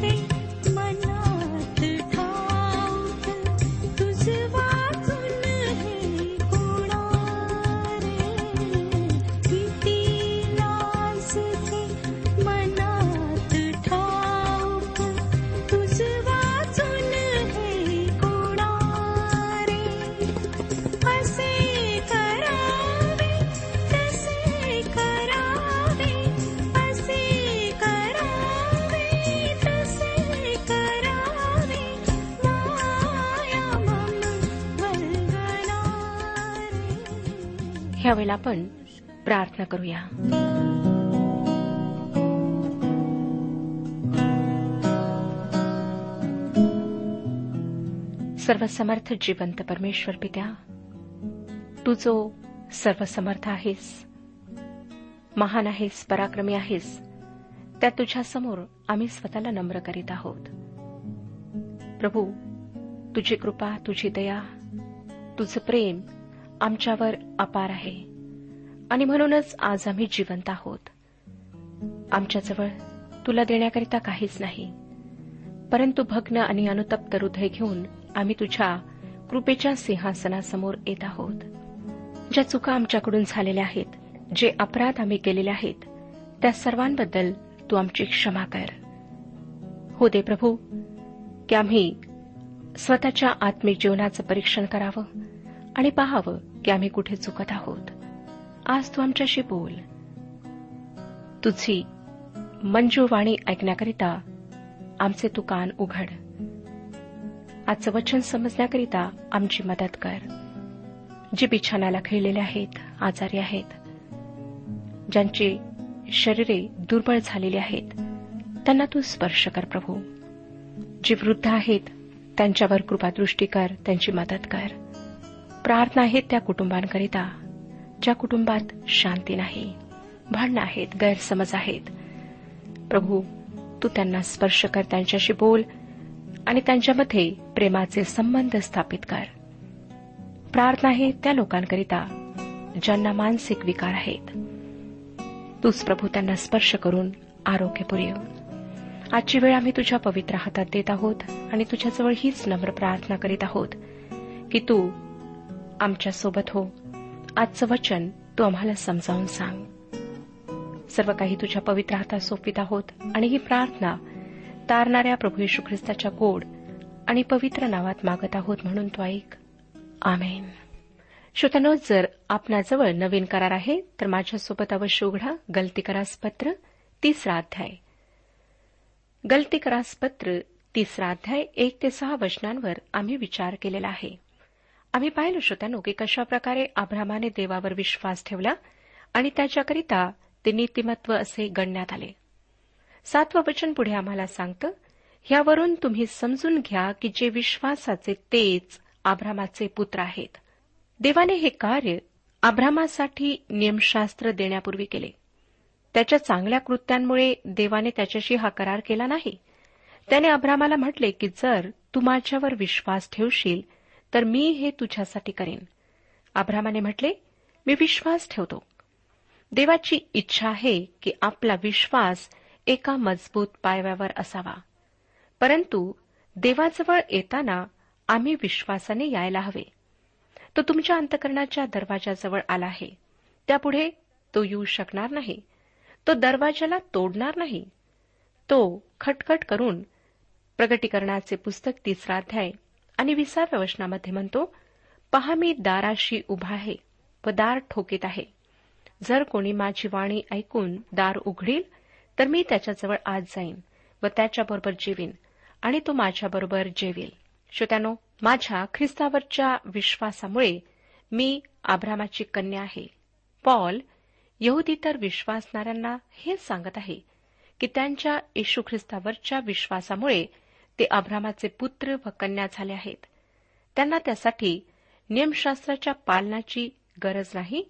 think त्यावेळेला आपण प्रार्थना करूया. सर्वसमर्थ जिवंत परमेश्वर पित्या तू जो सर्वसमर्थ आहेस महान आहेस पराक्रमी आहेस त्या तुझ्या समोर आम्ही स्वतःला नम्र करीत आहोत. प्रभू तुझी कृपा तुझी दया तुझं प्रेम आमच्यावर अपार आहे. आणि म्हणूनच आज आम्ही जिवंत आहोत. आमच्याजवळ तुला देण्याकरिता काहीच नाही. परंतु भग्न आणि अनुतप्त हृदय घेऊन आम्ही तुझ्या कृपेच्या सिंहासनासमोर येत आहोत. ज्या चुका आमच्याकडून झालेल्या आहेत जे अपराध आम्ही केलेले आहेत त्या सर्वांबद्दल तू आमची क्षमा कर. हो दे प्रभू की आम्ही स्वतःच्या आत्मिक जीवनाचं परीक्षण करावं. आणि पाहावं की आम्ही कुठे चुकत आहोत. आज तू आमच्याशी बोल. तुझी मंजू वाणी ऐकण्याकरिता आमचे तू कान उघड. आजचं वचन समजण्याकरिता आमची मदत कर. जी बिछानाला खेळलेले आहेत आजारी आहेत ज्यांची शरीरे दुर्बळ झालेली आहेत त्यांना तू स्पर्श कर प्रभू. जी वृद्ध आहेत त्यांच्यावर कृपादृष्टी कर त्यांची मदत कर. प्रार्थना आहेत त्या कुटुंबांकरिता. ज्या कुटुंबात शांती नाही भांडणं आहेत गैरसमज आहेत. प्रभू तू त्यांना स्पर्श कर त्यांच्याशी बोल आणि त्यांच्यामध्ये प्रेमाचे संबंध स्थापित कर. प्रार्थना आहे त्या लोकांकरिता ज्यांना मानसिक विकार आहेत. तूच प्रभू त्यांना स्पर्श करून आरोग्य पुरव आजची वेळ आम्ही तुझ्या पवित्र हातात देत आहोत आणि तुझ्याजवळ हीच नम्र प्रार्थना करीत आहोत की तू आमच्यासोबत हो. आजचं वचन तू आम्हाला समजावून सांग. सर्व काही तुझ्या पवित्र हातात सोपित आहोत आणि ही प्रार्थना तारणाऱ्या प्रभू येशू ख्रिस्ताच्या गोड आणि पवित्र नावात मागत आहोत म्हणून तो ऐक. आमेन. श्रोतनो जर आपणाजवळ नवीन करार आहे तर माझ्यासोबत अवश्य उघडा गलती करासपत्र तिसरा अध्याय. गलती करासपत्र तिसरा अध्याय एक ते सहा वचनांवर आम्ही विचार केलेला आहे. आम्ही पाहिलं श्रोत्यानो की कशाप्रकारे आभ्रामाने देवावर विश्वास ठेवला आणि त्याच्याकरिता ते नीतिमत्व असे गणण्यात आले. सातवं वचन पुढे आम्हाला सांगतं ह्यावरून तुम्ही समजून घ्या की जे विश्वासाचे तेच आभ्रामाचे पुत्र आहेत. देवाने हे कार्य आभ्रामासाठी नियमशास्त्र देण्यापूर्वी केले. त्याच्या चांगल्या कृत्यांमुळे देवाने त्याच्याशी हा करार केला नाही. त्याने अब्रामाला म्हटले की जर तू माझ्यावर विश्वास ठेवशील तर मी हे तुझ्यासाठी करेन. आभ्रामाने म्हटले मी विश्वास ठेवतो. देवाची इच्छा आहे की आपला विश्वास एका मजबूत पायव्यावर असावा. परंतु देवाजवळ येताना आम्ही विश्वासाने यायला हवे. तो तुमच्या अंतकरणाच्या दरवाजाजवळ आला आहे. त्यापुढे तो येऊ शकणार नाही. तो दरवाजाला तोडणार नाही. तो खटखट करून प्रगटीकरणाचे पुस्तक तिसरा अध्याय आणि विसाव्या वचनामध्ये म्हणतो पहा मी दाराशी उभा आहे व दार ठोकीत आहे. जर कोणी माझी वाणी ऐकून दार उघडील तर मी त्याच्याजवळ आज जाईन व त्याच्याबरोबर जेवीन आणि तो माझ्याबरोबर जेवेल. श्रोत्यानो माझ्या ख्रिस्तावरच्या विश्वासामुळे मी आभ्रामाची कन्या आहे. पॉल यहुदीतर विश्वासणाऱ्यांना हेच सांगत आहे की त्यांच्या येशू ख्रिस्तावरच्या विश्वासामुळे ते अब्रामाचे पुत्र व कन्या झाले आहेत. त्यांना त्यासाठी नियमशास्त्राच्या पालनाची गरज नाही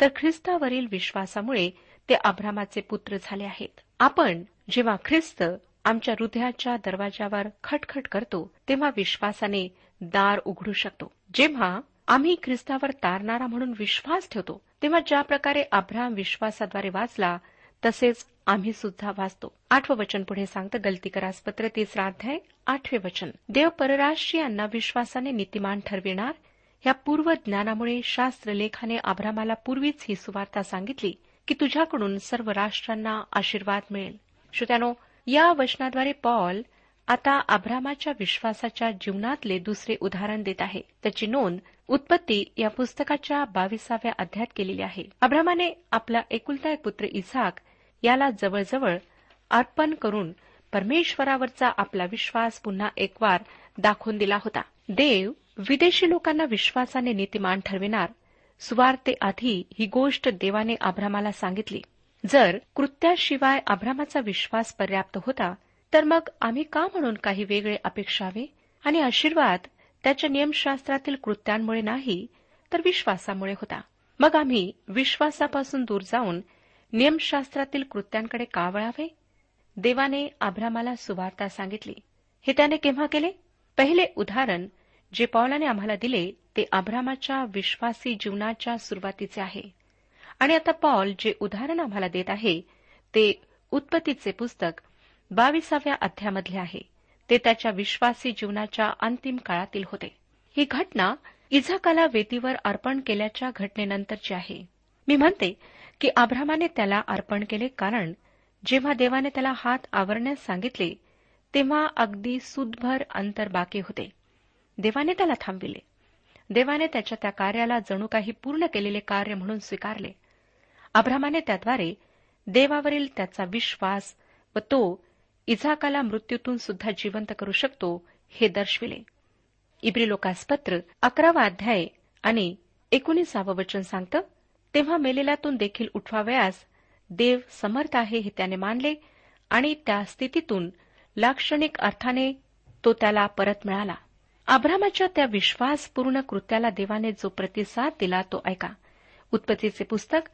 तर ख्रिस्तावरील विश्वासामुळे ते अब्रामाचे पुत्र झाले आहेत. आपण जेव्हा ख्रिस्त आमच्या हृदयाच्या दरवाजावर खटखट करतो तेव्हा विश्वासाने दार उघडू शकतो. जेव्हा आम्ही ख्रिस्तावर तारणारा म्हणून विश्वास ठेवतो तेव्हा ज्या प्रकारे अब्राम विश्वासाद्वारे वाचला तसेच आम्ही सुद्धा वाचतो. आठवं वचन पुढे सांगतं गलती करास पत्र तिसरा अध्याय आठवे वचन. देव परराष्ट्रीयांना विश्वासाने नीतिमान ठरविणार या पूर्व ज्ञानामुळे शास्त्रलेखाने आभ्रामाला पूर्वीच ही सुवार्ता सांगितली की तुझ्याकडून सर्व राष्ट्रांना आशीर्वाद मिळेल. श्रोत्यानो या वचनाद्वारे पॉल आता आभ्रामाच्या विश्वासाच्या जीवनातले दुसरे उदाहरण देत आहे. त्याची नोंद उत्पत्ती या पुस्तकाच्या बावीसाव्या अध्यायात केलेली आहे. अभ्रामाने आपला एकुलता एक पुत्र इसाक याला जवळजवळ अर्पण करून परमेश्वरावरचा आपला विश्वास पुन्हा एकवार दाखवून दिला होता. देव विदेशी लोकांना विश्वासाने नीतिमान ठरविणार सुवार्तेआधी ही गोष्ट देवाने आभ्रामाला सांगितली. जर कृत्याशिवाय आभ्रामाचा विश्वास पर्याप्त होता तर मग आम्ही का म्हणून काही वेगळे अपेक्षावे? आणि आशीर्वाद त्याच्या नियमशास्त्रातील कृत्यांमुळे नाही तर विश्वासामुळे होता. मग आम्ही विश्वासापासून दूर जाऊन नियमशास्त्रातील कृत्यांकडे का वळावे? देवाने आभ्रामाला सुवार्ता सांगितली. हे त्याने केव्हा केले? पहिले उदाहरण जे पौलाने आम्हाला दिले ते आभ्रामाच्या विश्वासी जीवनाच्या सुरुवातीचे आहे. आणि आता पॉल जे उदाहरण आम्हाला देत आहे ते उत्पत्तीचे पुस्तक बावीसाव्या अध्यामधले आहे. ते त्याच्या विश्वासी जीवनाच्या अंतिम काळातील होते. ही घटना इझाकाला वेदीवर अर्पण केल्याच्या घटनेनंतरची आहे. मी म्हणते की आभ्रामाने त्याला अर्पण केले कारण जेव्हा देवाने त्याला हात आवरण्यास सांगितले तेव्हा अगदी सुदभर अंतर बाकी होते. देवाने त्याला थांबविले. देवाने त्याच्या त्या कार्याला जणू काही पूर्ण केलेले कार्य म्हणून स्वीकारले. अभ्रामाने त्याद्वारे देवावरील त्याचा विश्वास व तो इझाकाला मृत्यूतून सुद्धा जिवंत करू शकतो हे दर्शविले. इब्री लोकासपत्र अकरावा अध्याय आणि एकोणीसावं वचन सांगतं तेव्हा मेलेल्यातून देखील उठवावयास देव समर्थ आहे हे त्याने मानले आणि त्या स्थितीतून लाक्षणिक अर्थाने तो त्याला परत मिळाला. आभ्रामाच्या त्या विश्वासपूर्ण कृत्याला देवाने जो प्रतिसाद दिला तो ऐका. उत्पत्तीचे पुस्तक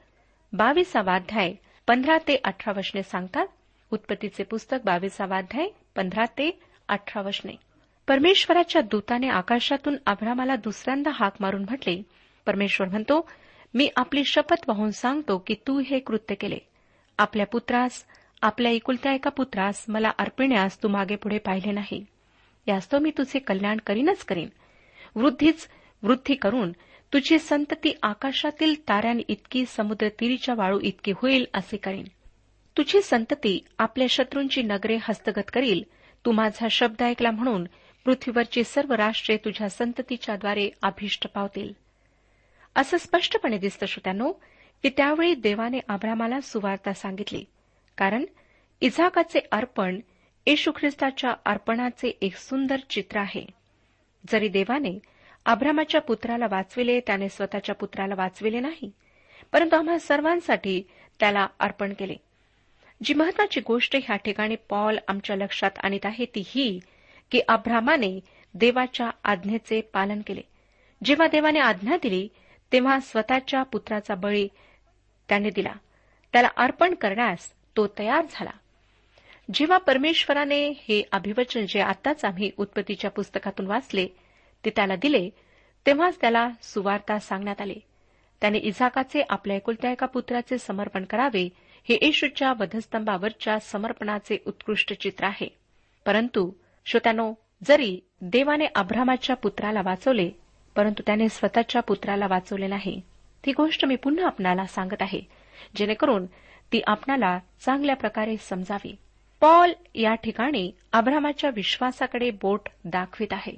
बावीसावाध्याय पंधरा ते अठरा वशने सांगतात. उत्पत्तीचे पुस्तक बावीसावाध्याय पंधरा ते अठरा वशने परमेश्वराच्या दूताने आकाशातून अब्रामाला दुसऱ्यांदा हाक मारून म्हटले. परमेश्वर म्हणतो मी आपली शपथ वाहून सांगतो की तू हे कृत्य केले. आपल्या पुत्रास आपल्या एकुलत्या एका पुत्रास मला अर्पिण्यास तू मागे पुढे पाहिले नाही. यास्तव मी तुझे कल्याण करीनच करीन. वृद्धीच वृद्धी करून तुझी संतती आकाशातील ताऱ्यां इतकी समुद्र तीरीच्या वाळू इतकी होईल असे करीन. तुझी संतती आपल्या शत्रूंची नगरे हस्तगत करील. तू माझा शब्द ऐकला म्हणून पृथ्वीवरची सर्व राष्ट्रे तुझ्या संततीच्याद्वारे अभिष्ट पावतील. असं स्पष्टपणे दिसतं श्रोत्यानो की त्यावेळी देवाने आब्रामाला सुवार्ता सांगितली. कारण इझाकाचे अर्पण येशू ख्रिस्ताच्या अर्पणाचे एक सुंदर चित्र आहे. जरी देवाने आभ्रामाच्या पुत्राला वाचविले त्याने स्वतःच्या पुत्राला वाचविले नाही परंतु आम्हा सर्वांसाठी त्याला अर्पण केले. जी महत्वाची गोष्ट ह्या ठिकाणी पॉल आमच्या लक्षात आणत आहे ती ही की अभ्रामाने देवाच्या आज्ञेचे पालन केले. जेव्हा देवाने आज्ञा दिली तेव्हा स्वतःच्या पुत्राचा बळी त्याने दिला. त्याला अर्पण करण्यास तो तयार झाला. जेव्हा परमेश्वराने हे अभिवचन जे आताच आम्ही उत्पत्तीच्या पुस्तकातून वाचले ते त्याला दिले तेव्हाच त्याला सुवार्ता सांगण्यात आले. त्याने इझाकाचे आपल्या एकुलत्या एका पुत्राचे समर्पण करावे हे येशूच्या वधस्तंभावरच्या समर्पणाचे उत्कृष्ट चित्र आहे. परंतु श्रोत्यानो जरी देवाने अब्रामाच्या पुत्राला वाचवले परंतु त्याने स्वतःच्या पुत्राला वाचवले नाही ती गोष्ट मी पुन्हा आपणाला सांगत आहे. जेणेकरून ती आपणाला चांगल्या प्रकारे समजावी. पॉल या ठिकाणी अब्रामाच्या विश्वासाकडे बोट दाखवित आहे.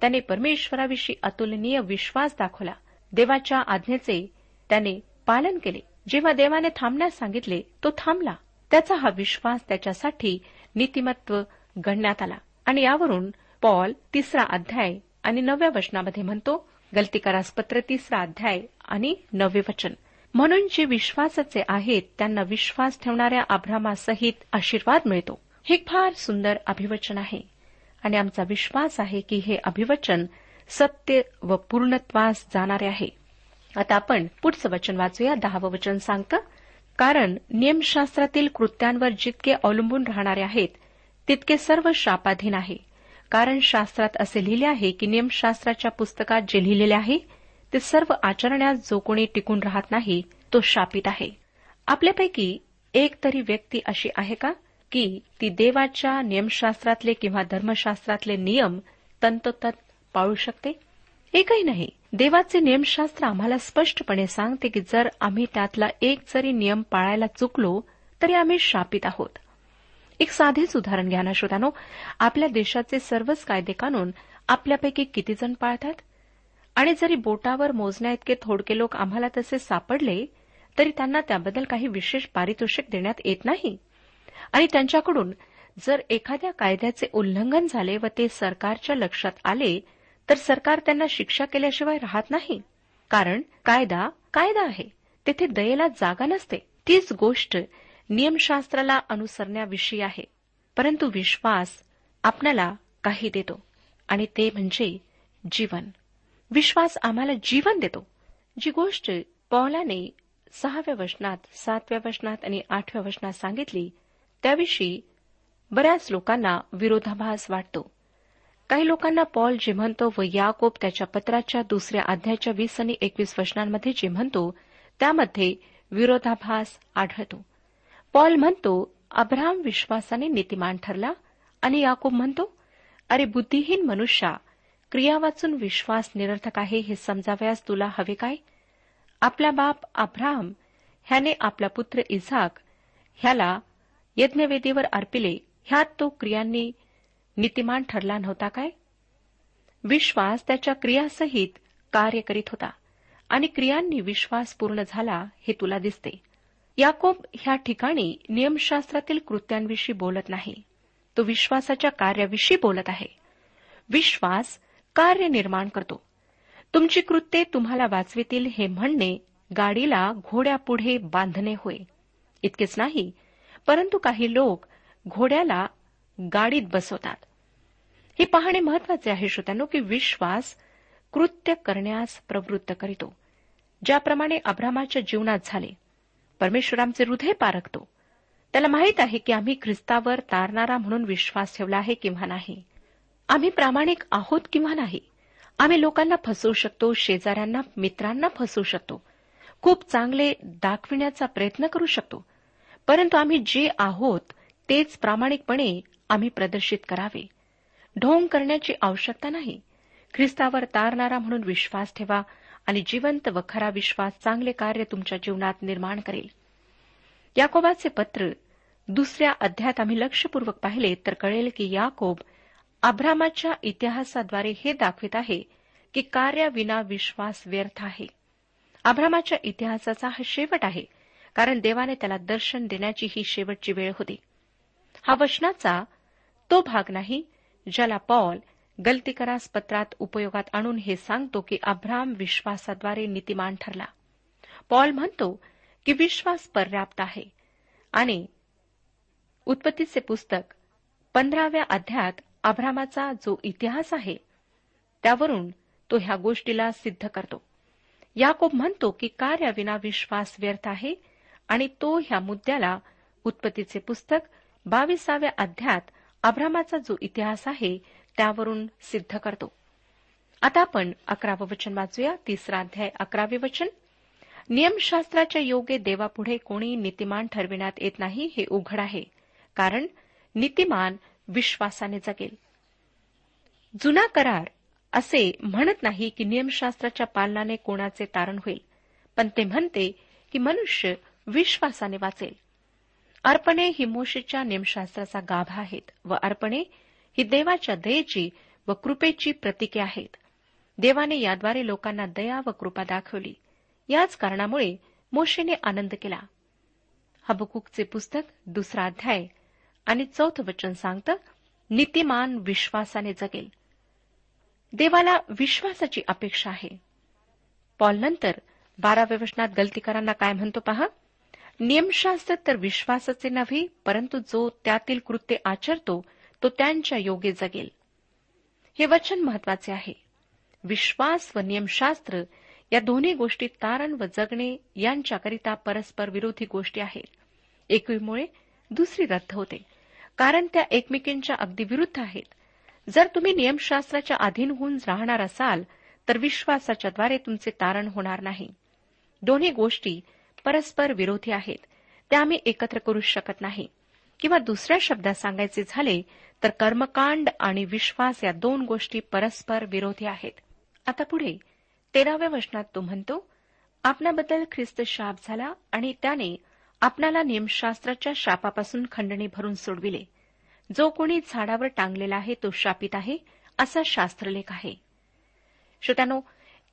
त्याने परमेश्वराविषयी अतुलनीय विश्वास दाखवला. देवाच्या आज्ञेचे त्याने पालन केले. जेव्हा देवाने थांबण्यास सांगितले तो थांबला. त्याचा हा विश्वास त्याच्यासाठी नीतिमत्व गणण्यात आला. आणि यावरून पॉल तिसरा अध्याय आणि नवव्या वचनामध्ये म्हणतो गलतीकारास पत्र तिसरा अध्याय आणि नववे वचन. म्हणून जे विश्वासाचे आहेत त्यांना विश्वास ठेवणाऱ्या आभ्रामासहित आशीर्वाद मिळतो. हे फार सुंदर अभिवचन आहे. आणि आमचा विश्वास आहे की हे अभिवचन सत्य व पूर्णत्वास जाणारे आहे. आता आपण पुढचं वचन वाचूया. दहावं वचन सांगतं कारण नियमशास्त्रातील कृत्यांवर जितके अवलंबून राहणारे आहेत तितके सर्व शापाधीन आहे. कारण शास्त्रात असे लिहिले आहे की नियमशास्त्राच्या पुस्तकात जे लिहिलेले आहे ते सर्व आचरण्यात जो कोणी टिकून राहत नाही तो शापित आहे. आपल्यापैकी एक तरी व्यक्ती अशी आहे का की ती देवाच्या नियमशास्त्रातले किंवा धर्मशास्त्रातले नियम तंतोतंत पाळू शकते? एकही नाही. देवाचे नियमशास्त्र आम्हाला स्पष्टपणे सांगते की जर आम्ही त्यातला एक जरी नियम पाळायला चुकलो तरी आम्ही शापित आहोत. एक साधेच उदाहरण घ्या ना श्रोतानो आपल्या देशाचे सर्वच कायदे कानून आपल्यापैकी किती जण पाळतात? आणि जरी बोटावर मोजण्याइतके थोडके लोक आम्हाला तसे सापडले तरी त्यांना त्याबद्दल काही विशेष पारितोषिक देण्यात येत नाही. आणि त्यांच्याकडून जर एखाद्या कायद्याचे उल्लंघन झाले व ते सरकारच्या लक्षात आले तर सरकार त्यांना शिक्षा केल्याशिवाय राहत नाही. कारण कायदा कायदा आहे. तेथे दयेला जागा नसते. तीच गोष्ट नियमशास्त्राला अनुसरण्याविषयी आहे. परंतु विश्वास आपणाला काही देतो आणि ते म्हणजे जीवन. विश्वास आम्हाला जीवन देतो. जी गोष्ट पौलाने सहाव्या वचनात सातव्या वचनात आणि आठव्या वचनात सांगितली त्याविषयी बऱ्याच लोकांना विरोधाभास वाटतो. काही लोकांना पॉल जे म्हणतो व याकोब त्याच्या पत्राच्या दुसऱ्या अध्यायाच्या वीस आणि एकवीस वचनांमध्ये जे म्हणतो त्यामध्ये विरोधाभास आढळतो. पॉल म्हणतो अब्राहम विश्वासाने नीतिमान ठरला. आणि याकोब म्हणतो अरे बुद्धिहीन मनुष्या क्रिया वाचून विश्वास निरर्थक आहे हे समजावयास तुला हवे काय? आपला बाप अब्राहम ह्याने आपला पुत्र इझाक ह्याला यज्ञवेदीवर अर्पिले ह्यात तो क्रियांनी नीतिमान ठरला नव्हता काय? विश्वास त्याच्या क्रियासहित कार्य करीत होता आणि क्रियांनी विश्वास पूर्ण झाला हे तुला दिसते. याकोब ह्या ठिकाणी नियमशास्त्रातील कृत्यांविषयी बोलत नाही. तो विश्वासाच्या कार्याविषयी बोलत आहे. विश्वास कार्य निर्माण करतो. तुमची कृत्ये तुम्हाला वाचवितील हे म्हणणे गाडीला घोड्यापुढे बांधणे होय. इतकेच नाही परंतु काही लोक घोड्याला गाडीत बसवतात. हे पाहणे महत्त्वाचे आहे श्रोत्यानो की विश्वास कृत्य करण्यास प्रवृत्त करीतो. ज्याप्रमाणे अब्रामाच्या जीवनात झाले परमेश्वर आमचे हृदय पारखतो. त्याला माहीत आहे की आम्ही ख्रिस्तावर तारणारा म्हणून विश्वास ठेवला आहे किंवा नाही. आम्ही प्रामाणिक आहोत किंवा नाही. आम्ही लोकांना फसवू शकतो शेजाऱ्यांना मित्रांना फसवू शकतो. खूप चांगले दाखविण्याचा प्रयत्न करू शकतो. परंतु आम्ही जे आहोत तेच प्रामाणिकपणे आम्ही प्रदर्शित करावे. ढोंग करण्याची आवश्यकता नाही. ख्रिस्तावर तारणारा म्हणून विश्वास ठेवा आणि जिवंत व खरा विश्वास चांगले कार्य तुमच्या जीवनात निर्माण करेल. याकोबाचे पत्र दुसऱ्या अध्यात आम्ही लक्षपूर्वक पाहिले तर कळेल की याकोब अब्रामाच्या इतिहासाद्वारे हे दाखवित आहे की कार्याविना विश्वास व्यर्थ आहे. अब्रामाच्या इतिहासाचा हा शेवट आहे कारण देवाने त्याला दर्शन देण्याची ही शेवटची वेळ होती. हा वचनाचा तो भाग नाही ज्याला पॉल गलतीकरास पत्रात उपयोगात आणून हे सांगतो की अब्राम विश्वासाद्वारे नीतिमान ठरला. पॉल म्हणतो की विश्वास पर्याप्त आहे. आणि उत्पत्तीचे पुस्तक पंधराव्या अध्यात अभ्रामाचा जो इतिहास आहे त्यावरून तो ह्या गोष्टीला सिद्ध करतो. याकोब म्हणतो की कार्याविना विश्वास व्यर्थ आहे आणि तो ह्या मुद्द्याला उत्पत्तीचे पुस्तक बावीसाव्या अध्यात अभ्रामाचा जो इतिहास आहे त्यावरून सिद्ध करतो. आता आपण अकरावं वचन वाचूया. तिसरा अध्याय अकरावे वचन. नियमशास्त्राच्या योग्य देवापुढे कोणी नीतिमान ठरविण्यात येत नाही हे उघड आहे. कारण नीतिमान विश्वासाने जगेल. जुना करार असे म्हणत नाही की नियमशास्त्राच्या पालनाने कोणाचे तारण होईल. पण ते म्हणते की मनुष्य विश्वासाने वाचेल. अर्पणे ही मोशेच्या नियमशास्त्राचा गाभा आहेत व अर्पणे ही देवाच्या दयेची व कृपेची प्रतीके आहेत. देवाने याद्वारे लोकांना दया व कृपा दाखवली. याच कारणामुळे मोशेने आनंद केला. हबकुकचे पुस्तक दुसरा अध्याय आणि चौथं वचन सांगतं नीतिमान विश्वासाने जगेल. देवाला विश्वासाची अपेक्षा आहे. पॉल नंतर बाराव्या वचनात गलतीकारांना काय म्हणतो पहा? नियमशास्त्र तर विश्वासाचे नव्हे परंतु जो त्यातील कृत्य आचरतो तो त्यांच्या योगे जगेल. हे वचन महत्त्वाचे आहे. विश्वास व नियमशास्त्र या दोन्ही गोष्टी तारण व जगणे यांच्याकरिता परस्पर विरोधी गोष्टी आहेत. एकवीमुळे दुसरी रद्द होते. कारण त्या एकमेकींच्या अगदी विरुद्ध आहेत. जर तुम्ही नियमशास्त्राच्या अधीन होऊन राहणार असाल तर विश्वासाच्याद्वारे तुमचे तारण होणार नाही. दोन्ही गोष्टी परस्पर विरोधी आहेत. त्या आम्ही एकत्र करू शकत नाही. किंवा दुसऱ्या शब्दात सांगायचे झाले तर कर्मकांड आणि विश्वास या दोन गोष्टी परस्पर विरोधी आहेत. आता पुढे तेराव्या वचनात तो म्हणतो आपणाबद्दल ख्रिस्त शाप झाला आणि त्याने आपणाला नियमशास्त्राच्या शापापासून खंडणी भरून सोडविले. जो कोणी झाडावर टांगलेला आहे तो शापित आहे असा शास्त्रलेख आहे. श्रोत्यानो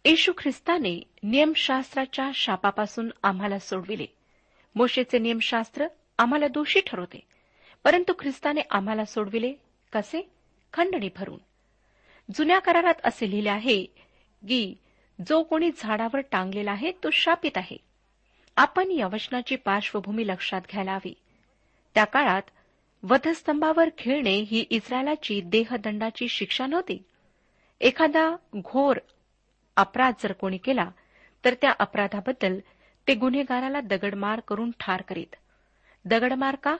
येशू ख्रिस्ताने नियमशास्त्राच्या शापापासून आम्हाला सोडविले. मोशेचे नियमशास्त्र आम्हाला दोषी ठरवते. परंतु ख्रिस्ताने आम्हाला सोडविले कसे? खंडणी भरून. जुन्या करारात असे लिहिले आहे की जो कोणी झाडावर टांगलेला आहे तो शापित आहे. आपण या वचनाची पार्श्वभूमी लक्षात घ्यायला हवी. त्या काळात वधस्तंभावर खेळणे ही इस्रायलाची देहदंडाची शिक्षा नव्हती. एखादा घोर अपराध जर कोणी केला तर त्या अपराधाबद्दल ते गुन्हेगाराला दगडमार करून ठार करीत. दगडमार का?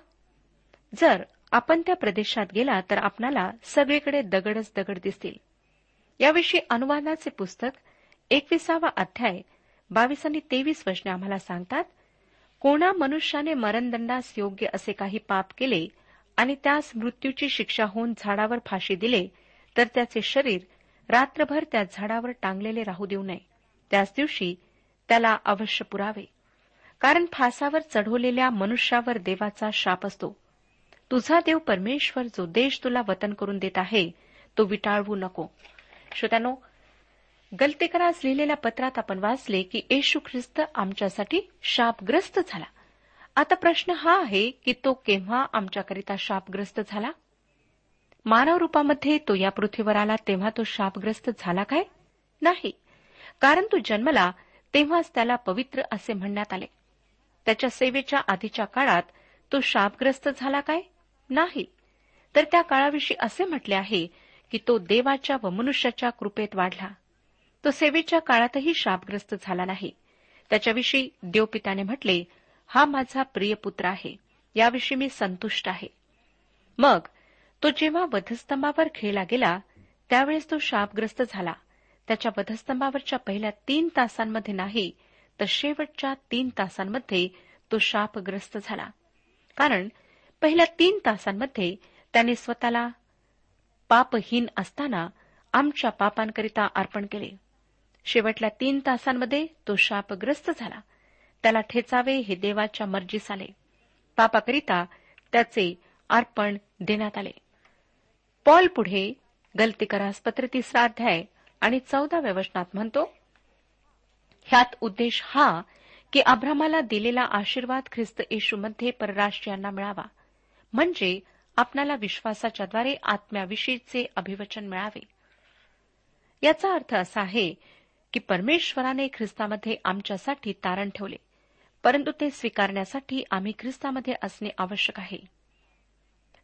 जर आपण त्या प्रदेशात गेला तर आपणाला सगळीकडे दगडच दगड दिसतील. याविषयी अनुवादाचे पुस्तक एकविसावा अध्याय बावीस आणि तेवीस वचने आम्हाला सांगतात कोणा मनुष्याने मरणदंडास योग्य असे काही पाप केले आणि त्यास मृत्यूची शिक्षा होऊन झाडावर फाशी दिले तर त्याचे शरीर रात्रभर त्या झाडावर टांगलेले राहू देऊ नये. त्याच दिवशी त्याला अवश्य पुरावे. कारण फासावर चढवलेल्या मनुष्यावर देवाचा शाप असतो. तुझा देव परमेश्वर जो देश तुला वतन करून देत आहे तो विटाळवू नको. श्रोत्यानो गलतेकरास लिहिलेल्या पत्रात आपण वाचले की येशू ख्रिस्त आमच्यासाठी शापग्रस्त झाला. आता प्रश्न हा आहे की तो केव्हा आमच्याकरिता शापग्रस्त झाला? मानव रूपामध्ये तो या पृथ्वीवर आला तेव्हा तो शापग्रस्त झाला काय? नाही. कारण तो जन्मला तेव्हाच त्याला पवित्र असे म्हणण्यात आले. त्याच्या सेवेच्या आधीच्या काळात तो शापग्रस्त झाला काय? नाही. तर त्या काळाविषयी असे म्हटले आहे की तो देवाच्या व मनुष्याच्या कृपेत वाढला. तो सेवेच्या काळातही शापग्रस्त झाला नाही. त्याच्याविषयी देवपिताने म्हटले हा माझा प्रिय पुत्र आहे. याविषयी मी संतुष्ट आहे. मग तो जेव्हा वधस्तंभावर खेळला गेला त्यावेळेस तो शापग्रस्त झाला. त्याच्या वधस्तंभावरच्या पहिल्या तीन तासांमध्ये नाही तर शेवटच्या तीन तासांमध्ये तो शापग्रस्त झाला. कारण पहिल्या तीन तासांमध्ये त्याने स्वतःला पापहीन असताना आमच्या पापांकरिता अर्पण केले. शेवटल्या तीन तासांमध्ये तो शापग्रस्त झाला. त्याला ठेचावे हे देवाच्या मर्जीस आले. पापाकरिता त्याचे अर्पण देण्यात आले. पॉल पुढे गलतीकरासपत्र तिसरा अध्याय आणि चौदाव्या वचनात म्हणतो ह्यात उद्देश हा की अब्रामाला दिलेला आशीर्वाद ख्रिस्त येशूमध्ये परराष्ट्रीयांना मिळावा. म्हणजे आपणाला विश्वासाच्याद्वारे आत्म्याविषयीचे अभिवचन मिळावे. याचा अर्थ असा आहे की परमेश्वराने ख्रिस्तामध्ये आमच्यासाठी तारण ठेवले परंतु ते स्वीकारण्यासाठी आम्ही ख्रिस्तामध्ये असणे आवश्यक आहे.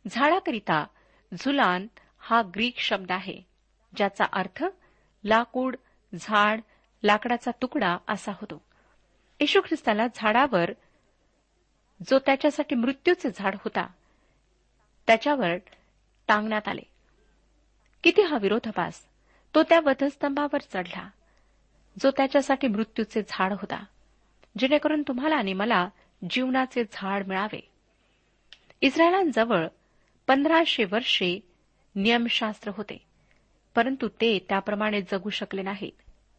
झाडाकरिता झुलान हा ग्रीक शब्द आहे ज्याचा अर्थ लाकूड झाड लाकडाचा तुकडा असा होतो. येशू ख्रिस्ताला झाडावर जो त्याच्यासाठी मृत्यूचे झाड होता त्याच्यावर टांगण्यात आले. किती हा विरोधाभास. तो त्या वधस्तंभावर चढला. जो त्याच्यासाठी मृत्यूचे झाड होता. जेणेकरून तुम्हाला आणि मला जीवनाचे झाड मिळावे. इस्रायलांजवळ पंधराशे वर्षे नियमशास्त्र होते. परंतु ते त्याप्रमाणे जगू शकले नाहीत.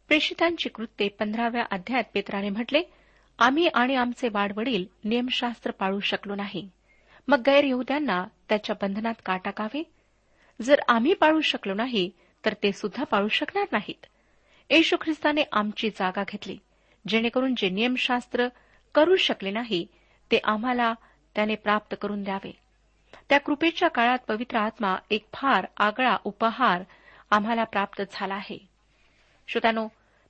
प्रेषितांची कृत्ये पंधराव्या अध्यायात पेत्राने म्हटले आम्ही आणि आमचे वाडवडील नियमशास्त्र पाळू शकलो नाही. मग गैरयहुद्यांना त्याच्या बंधनात का टाकावे जर आम्ही पाळू शकलो नाही तर ते सुद्धा पाळू शकणार नाहीत. येशू ख्रिस्ताने आमची जागा घेतली जेणेकरून जे नियमशास्त्र करू शकले नाही ते आम्हाला त्याने प्राप्त करून द्यावे. त्या कृपेच्या काळात पवित्र आत्मा एक फार आगळा उपहार आम्हाला प्राप्त झाला आहे. श्रोत्यानो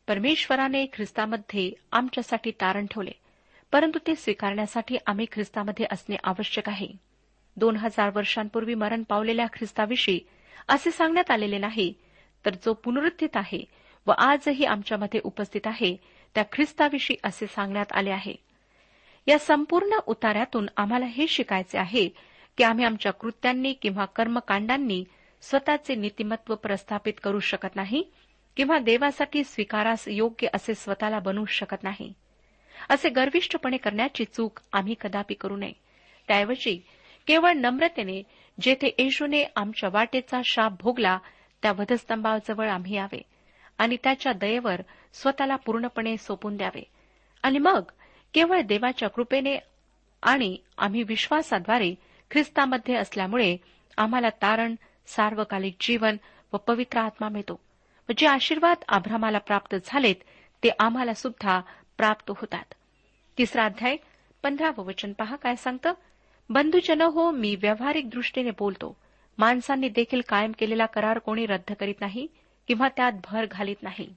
परमेश्वराने ख्रिस्तामध्ये आमच्यासाठी तारण ठेवले. परंतु ते स्वीकारण्यासाठी आम्ही ख्रिस्तामध्ये असणे आवश्यक आहे. दोन हजार वर्षांपूर्वी मरण पावलेल्या ख्रिस्ताविषयी असे सांगण्यात आलेले नाही तर जो पुनरुत्थित आहे व आजही आमच्यामध्ये उपस्थित आहे त्या ख्रिस्ताविषयी असे सांगण्यात आले आहे. या संपूर्ण उतार्यातून आम्हाला हे शिकायचे आहे की आम्ही आमच्या कृत्यांनी किंवा कर्मकांडांनी स्वतःचे नीतिमत्व प्रस्थापित करू शकत नाही किंवा देवासाठी स्वीकारास योग्य असे स्वतःला बनवू शकत नाही. असे गर्विष्ठपणे करण्याची चूक आम्ही कदापि करू नये. त्याऐवजी केवळ नम्रतेने जेथे येशूने आमच्या वाटेचा शाप भोगला त्या वधस्तंभाजवळ आम्ही यावे आणि त्याच्या दयेवर स्वतःला पूर्णपणे सोपून द्यावे. आणि मग केवळ देवाच्या कृपेने आणि आम्ही विश्वासाद्वारे ख्रिस्तामध्ये असल्यामुळे आम्हाला तारण सार्वकालिक जीवन व पवित्र आत्मा मिळतो. जे आशीर्वाद आभ्रामाला प्राप्त झालेत ते आम्हाला सुद्धा प्राप्त होतात. तिसरा अध्याय पंधरावं वचन पहा काय सांगतं? बंधुजन हो मी व्यावहारिक दृष्टीने बोलतो. माणसांनी देखील कायम केलेला करार कोणी रद्द करीत नाही किंवा त्यात भर घालीत नाही.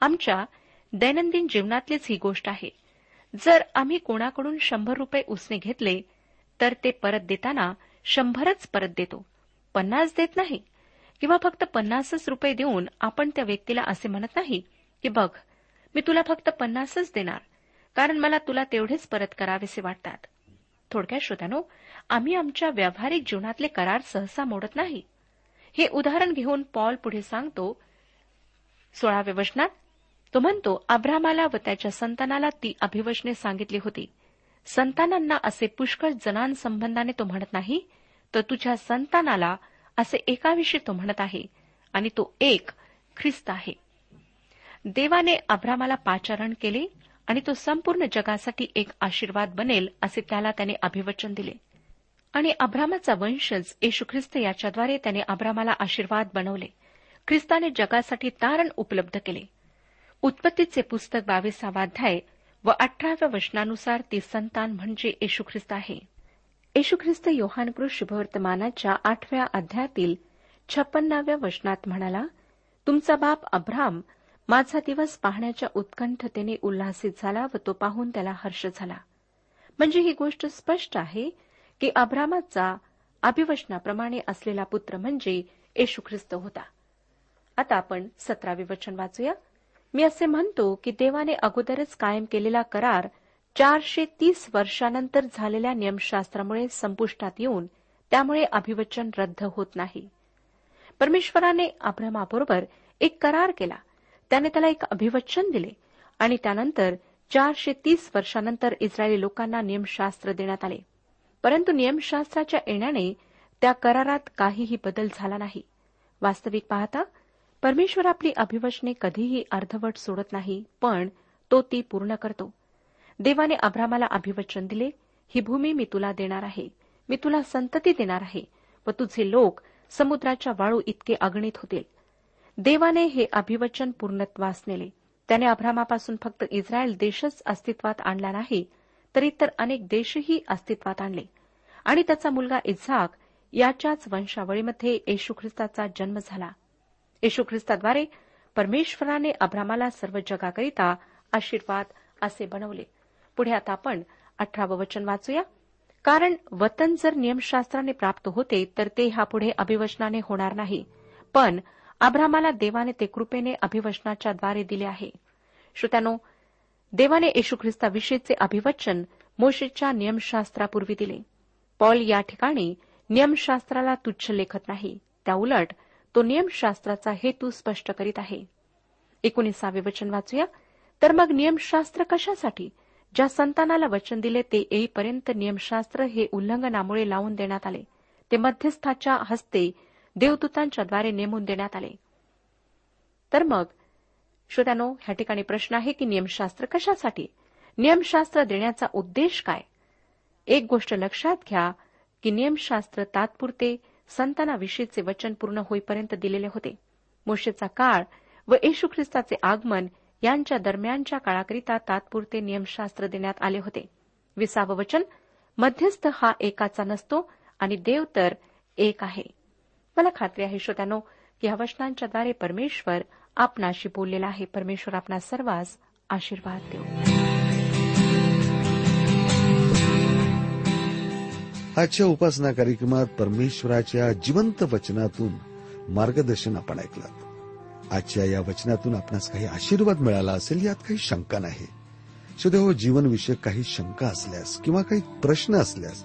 आमच्या दैनंदिन जीवनातलीच ही गोष्ट आहे. जर आम्ही कोणाकडून शंभर रुपये उसने घेतले तर ते परत देताना शंभरच परत देतो. पन्नास देत नाही. किंवा फक्त पन्नासच रुपये देऊन आपण त्या व्यक्तीला असे म्हणत नाही की बघ मी तुला फक्त पन्नासच देणार कारण मला तुला तेवढेच परत करावेसे वाटतात. थोडक्यात श्रोत्यानो आम्ही आमच्या व्यावहारिक जीवनातले करार सहसा मोडत नाही. हे उदाहरण घेऊन पॉल पुढे सांगतो सोळाव्या वचनात तो म्हणतो अब्रामाला व त्याच्या संतानाला ती अभिवचने सांगितली होती. संतानांना असे पुष्कळ जनांसंबंधाने तो म्हणत नाही तर तुझ्या संतानाला असे एकाविषयी तो म्हणत आहे आणि तो एक ख्रिस्त आहे. देवाने अब्रामाला पाचारण केले आणि तो संपूर्ण जगासाठी एक आशीर्वाद बनेल असे त्याला त्याने अभिवचन दिले. आणि अब्रामाचा वंशज येशू ख्रिस्त याच्याद्वारे त्याने अब्रामाला आशीर्वाद बनवले. ख्रिस्ताने जगासाठी तारण उपलब्ध केले. उत्पत्तीचे पुस्तक बावीसावाध्याय व अठराव्या वचनानुसार ती संतान म्हणजे येशू ख्रिस्त आहे. येशू ख्रिस्त योहानकृत शुभवर्तमानाच्या आठव्या अध्यायातील छप्पन्नाव्या वचनात म्हणाला तुमचा बाप अब्राम माझा दिवस पाहण्याच्या उत्कंठतेने उल्हासित झाला व तो पाहून त्याला हर्ष झाला. म्हणजे ही गोष्ट स्पष्ट आहे की अब्रामाचा अभिवचनाप्रमाणे असलेला पुत्र म्हणजे येशू ख्रिस्त होता. आता आपण सतरावे वचन वाचूया. मी असे म्हणतो की देवाने अगोदरच कायम केलेला करार चारशे तीस वर्षानंतर झालेल्या नियमशास्त्रामुळे संपुष्टात येऊन त्यामुळे अभिवचन रद्द होत नाही. परमेश्वराने अब्रमाबरोबर एक करार केला. त्याने त्याला एक अभिवचन दिले. आणि त्यानंतर चारशे तीस वर्षानंतर इस्रायली लोकांना नियमशास्त्र देण्यात आले. परंतु नियमशास्त्राच्या येण्याने त्या करारात काहीही बदल झाला नाही. वास्तविक पाहता परमेश्वर आपली अभिवचने कधीही अर्धवट सोडत नाही पण तो ती पूर्ण करतो. देवाने अभ्रामाला अभिवचन दिले ही भूमी मी तुला देणार आहे. मी तुला संतती देणार आहे व तुझे लोक समुद्राच्या वाळू इतके अगणित होतील. देवाने हे अभिवचन पूर्णत्वास नेले त्याने अब्रामापासून फक्त इस्रायल देशच अस्तित्वात आणला नाही तर इतर अनेक देशही अस्तित्वात आणले. आणि त्याचा मुलगा इझाक याच्याच वंशावळीमध्ये येशू ख्रिस्ताचा जन्म झाला. येशू ख्रिस्ताद्वारे परमेश्वराने अब्रामाला सर्व जगाकरिता आशीर्वाद असे बनवले. पुढे आता आपण अठरावं वचन वाचूया. कारण वतन जर नियमशास्त्राने प्राप्त होते तर ते ह्यापुढे अभिवचनाने होणार नाही. पण अब्रामाला देवाने ते कृपेने अभिवचनाच्या द्वारे दिले आहे. श्रोत्यानो देवाने येशू ख्रिस्ताविषयीचे अभिवचन मोशेच्या नियमशास्त्रापूर्वी दिले. पॉल या ठिकाणी नियमशास्त्राला तुच्छ लेखत नाही. त्याउलट तो नियमशास्त्राचा हेतू स्पष्ट करीत आहे. एकोणीसावे वचन वाचूया. तर मग नियमशास्त्र कशासाठी? ज्या संतानाला वचन दिले ते येईपर्यंत नियमशास्त्र हे उल्लंघनामुळे लावून देण्यात आले. ते मध्यस्थाच्या हस्ते देवदूतांच्याद्वारे नेमून देण्यात आले. तर मग श्रोत्यानो ह्या ठिकाणी प्रश्न आहे की नियमशास्त्र कशासाठी? नियमशास्त्र देण्याचा उद्देश काय? एक गोष्ट लक्षात घ्या की नियमशास्त्र तात्पुरते संतानाविषयीचे वचन पूर्ण होईपर्यंत दिलेले होते. मोशेचा काळ व येशू ख्रिस्ताचे आगमन यांच्या दरम्यानच्या काळाकरिता तात्पुरते नियमशास्त्र देण्यात आले होते. विसावं वचन मध्यस्थ हा एकाचा नसतो आणि देव तर एक आहे. मला खात्री आहे श्रोत्यानो की ह्या वचनांच्याद्वारे परमेश्वर आपणाशी बोललेला आहे. परमेश्वर आपणा सर्वांस आशीर्वाद देऊ. आजच्या उपासना कार्यक्रमात परमेश्वराच्या जिवंत वचनातून मार्गदर्शन आपण ऐकलं. आजच्या या वचनातून आपणास काही आशीर्वाद मिळाला असेल यात काही शंका नाही. सदैव हो, जीवनविषयक काही शंका असल्यास किंवा काही प्रश्न असल्यास